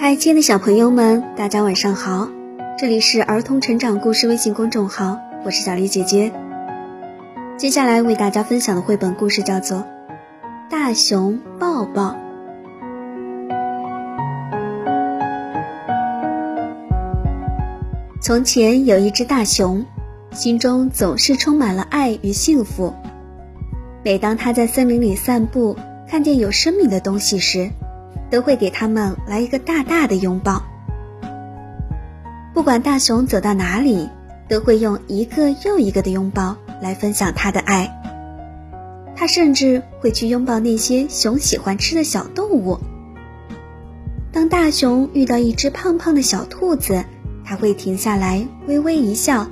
嗨，亲爱的小朋友们，大家晚上好！这里是儿童成长故事微信公众号，我是小丽姐姐。接下来为大家分享的绘本故事叫做《大熊抱抱》。从前有一只大熊，心中总是充满了爱与幸福。每当它在森林里散步，看见有生命的东西时，都会给它们来一个大大的拥抱。不管大熊走到哪里，都会用一个又一个的拥抱来分享他的爱。他甚至会去拥抱那些熊喜欢吃的小动物。当大熊遇到一只胖胖的小兔子，他会停下来，微微一笑，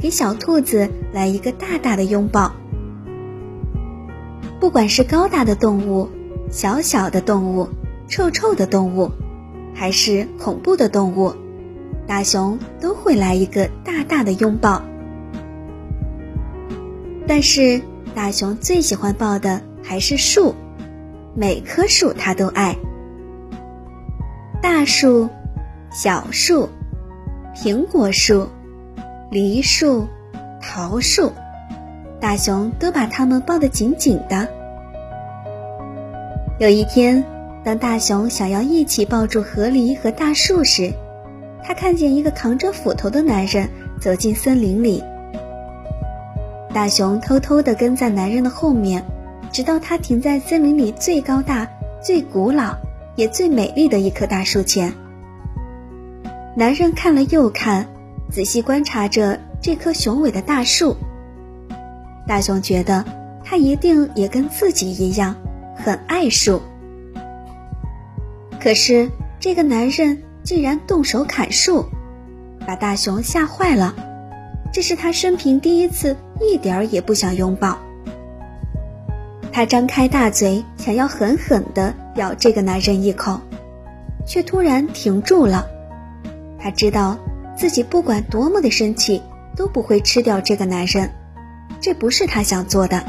给小兔子来一个大大的拥抱。不管是高大的动物、小小的动物、臭臭的动物，还是恐怖的动物，大熊都会来一个大大的拥抱。但是，大熊最喜欢抱的还是树，每棵树它都爱。大树、小树。苹果树、梨树、桃树，大熊都把它们抱得紧紧的。有一天，当大熊想要一起抱住河狸和大树时，他看见一个扛着斧头的男人走进森林里。大熊偷偷地跟在男人的后面，直到他停在森林里最高大、最古老也最美丽的一棵大树前。男人看了又看，仔细观察着这棵雄伟的大树。大熊觉得他一定也跟自己一样很爱树。可是这个男人竟然动手砍树，把大熊吓坏了。这是他生平第一次一点儿也不想拥抱。他张开大嘴想要狠狠地咬这个男人一口，却突然停住了。他知道自己不管多么的生气，都不会吃掉这个男人，这不是他想做的。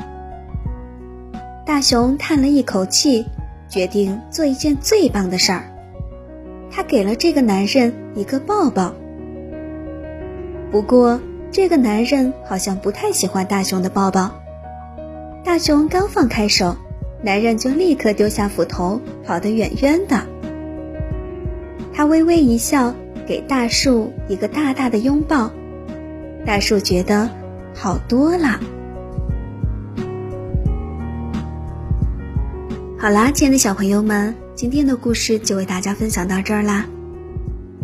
大熊叹了一口气，决定做一件最棒的事儿。他给了这个男人一个抱抱。不过，这个男人好像不太喜欢大熊的抱抱。大熊刚放开手，男人就立刻丢下斧头，跑得远远的。他微微一笑。给大树一个大大的拥抱，大树觉得好多了。好啦，亲爱的小朋友们，今天的故事就为大家分享到这儿啦。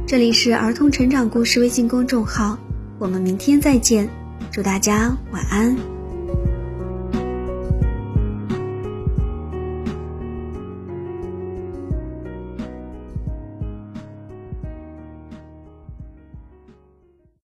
这里是儿童成长故事微信公众号，我们明天再见，祝大家晚安。